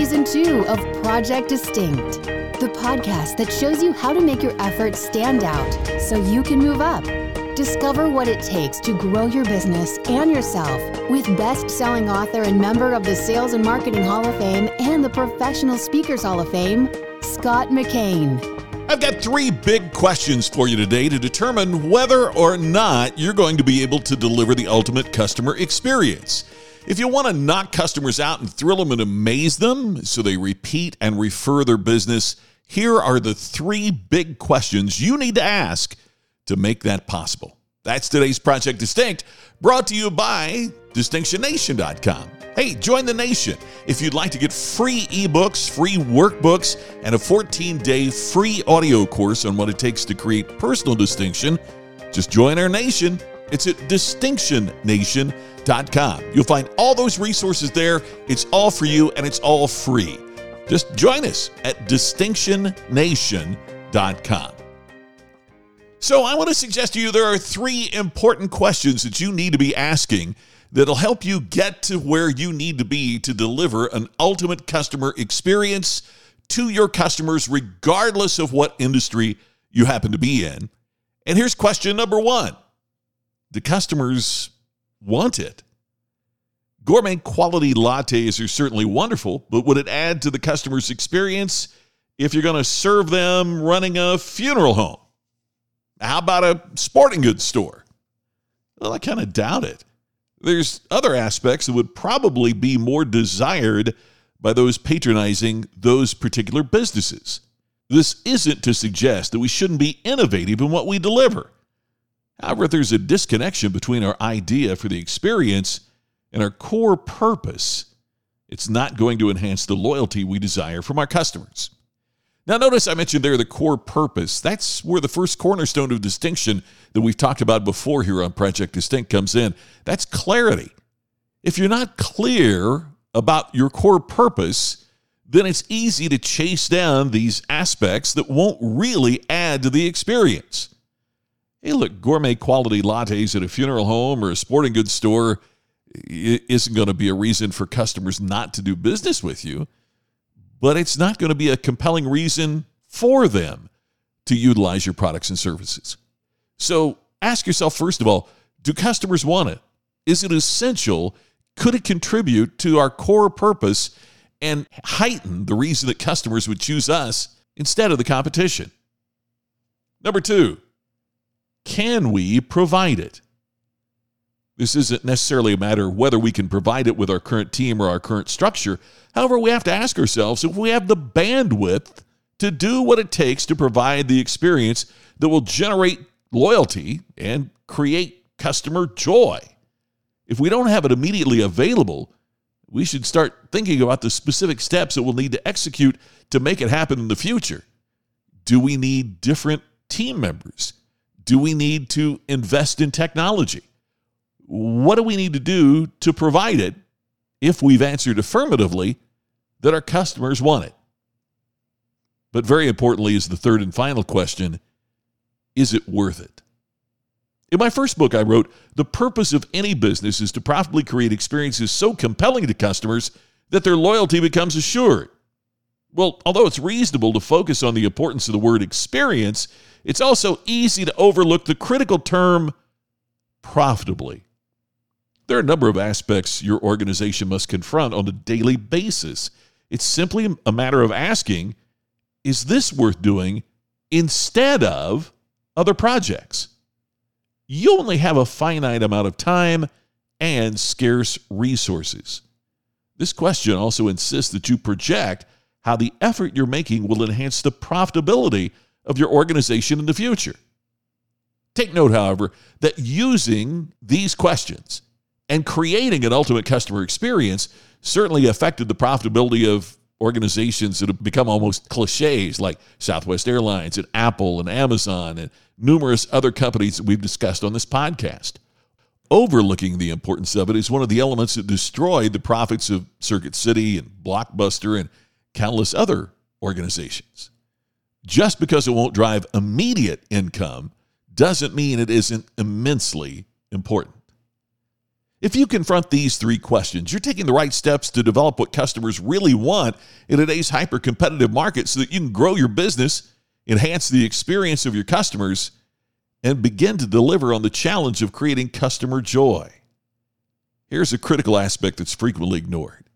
season two of Project Distinct, the podcast that shows you how to make your efforts stand out so you can move up. Discover what it takes to grow your business and yourself with best selling author and member of the Sales and Marketing Hall of Fame and the Professional Speakers Hall of Fame, Scott McKain. I've got three big questions for you today to determine whether or not you're going to be able to deliver the ultimate customer experience. If you want to knock customers out and thrill them and amaze them so they repeat and refer their business, here are the three big questions you need to ask to make that possible. That's today's Project Distinct, brought to you by DistinctionNation.com. Hey, join the nation. If you'd like to get free ebooks, free workbooks, and a 14 day free audio course on what it takes to create personal distinction, just join our nation. It's at DistinctionNation.com. You'll find all those resources there. It's all for you and it's all free. Just join us at DistinctionNation.com. So, I want to suggest to you there are three important questions that you need to be asking that'll help you get to where you need to be to deliver an ultimate customer experience to your customers, regardless of what industry you happen to be in. And here's question number one Do customers want it? Gourmet quality lattes are certainly wonderful, but would it add to the customer's experience if you're going to serve them running a funeral home? How about a sporting goods store? Well, I kind of doubt it. There's other aspects that would probably be more desired by those patronizing those particular businesses. This isn't to suggest that we shouldn't be innovative in what we deliver. However, there's a disconnection between our idea for the experience and our core purpose. It's not going to enhance the loyalty we desire from our customers. Now, notice I mentioned there the core purpose. That's where the first cornerstone of distinction that we've talked about before here on Project Distinct comes in. That's clarity. If you're not clear about your core purpose, then it's easy to chase down these aspects that won't really add to the experience. Hey, look, gourmet quality lattes at a funeral home or a sporting goods store isn't going to be a reason for customers not to do business with you but it's not going to be a compelling reason for them to utilize your products and services. So ask yourself, first of all, do customers want it? Is it essential? Could it contribute to our core purpose and heighten the reason that customers would choose us instead of the competition? Number two, can we provide it? This isn't necessarily a matter of whether we can provide it with our current team or our current structure. However, we have to ask ourselves if we have the bandwidth to do what it takes to provide the experience that will generate loyalty and create customer joy. If we don't have it immediately available, we should start thinking about the specific steps that we'll need to execute to make it happen in the future. Do we need different team members? Do we need to invest in technology? What do we need to do to provide it if we've answered affirmatively that our customers want it? But very importantly, is the third and final question is it worth it? In my first book, I wrote The purpose of any business is to profitably create experiences so compelling to customers that their loyalty becomes assured. Well, although it's reasonable to focus on the importance of the word experience, it's also easy to overlook the critical term profitably. There are a number of aspects your organization must confront on a daily basis. It's simply a matter of asking, is this worth doing instead of other projects? You only have a finite amount of time and scarce resources. This question also insists that you project how the effort you're making will enhance the profitability of your organization in the future. Take note, however, that using these questions and creating an ultimate customer experience certainly affected the profitability of organizations that have become almost cliches like Southwest Airlines and Apple and Amazon and numerous other companies that we've discussed on this podcast. Overlooking the importance of it is one of the elements that destroyed the profits of Circuit City and Blockbuster and countless other organizations. Just because it won't drive immediate income doesn't mean it isn't immensely important. If you confront these three questions, you're taking the right steps to develop what customers really want in today's hyper competitive market so that you can grow your business, enhance the experience of your customers, and begin to deliver on the challenge of creating customer joy. Here's a critical aspect that's frequently ignored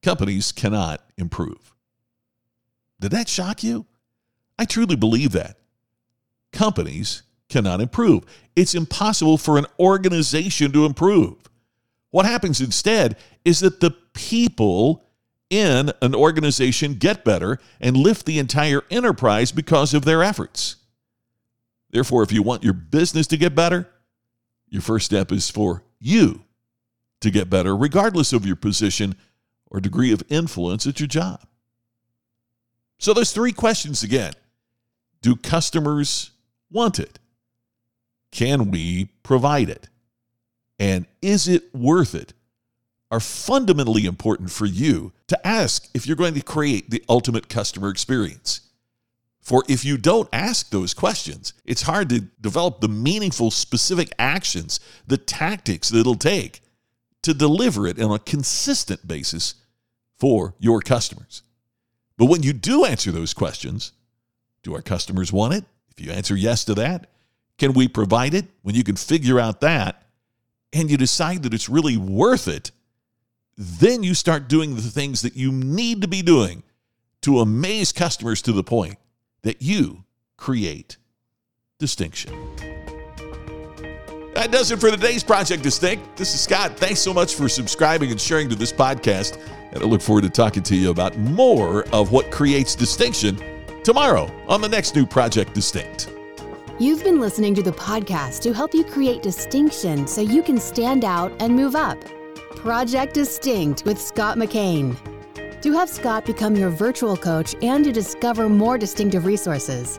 companies cannot improve. Did that shock you? I truly believe that. Companies cannot improve. It's impossible for an organization to improve. What happens instead is that the people in an organization get better and lift the entire enterprise because of their efforts. Therefore, if you want your business to get better, your first step is for you to get better, regardless of your position or degree of influence at your job. So, there's three questions again Do customers want it? Can we provide it? And is it worth it? Are fundamentally important for you to ask if you're going to create the ultimate customer experience. For if you don't ask those questions, it's hard to develop the meaningful, specific actions, the tactics that it'll take to deliver it on a consistent basis for your customers. But when you do answer those questions, do our customers want it? If you answer yes to that, can we provide it? When you can figure out that and you decide that it's really worth it, then you start doing the things that you need to be doing to amaze customers to the point that you create distinction. That does it for today's Project Distinct. This is Scott. Thanks so much for subscribing and sharing to this podcast. And I look forward to talking to you about more of what creates distinction tomorrow on the next new Project Distinct. You've been listening to the podcast to help you create distinction so you can stand out and move up. Project Distinct with Scott McKain. To have Scott become your virtual coach and to discover more distinctive resources,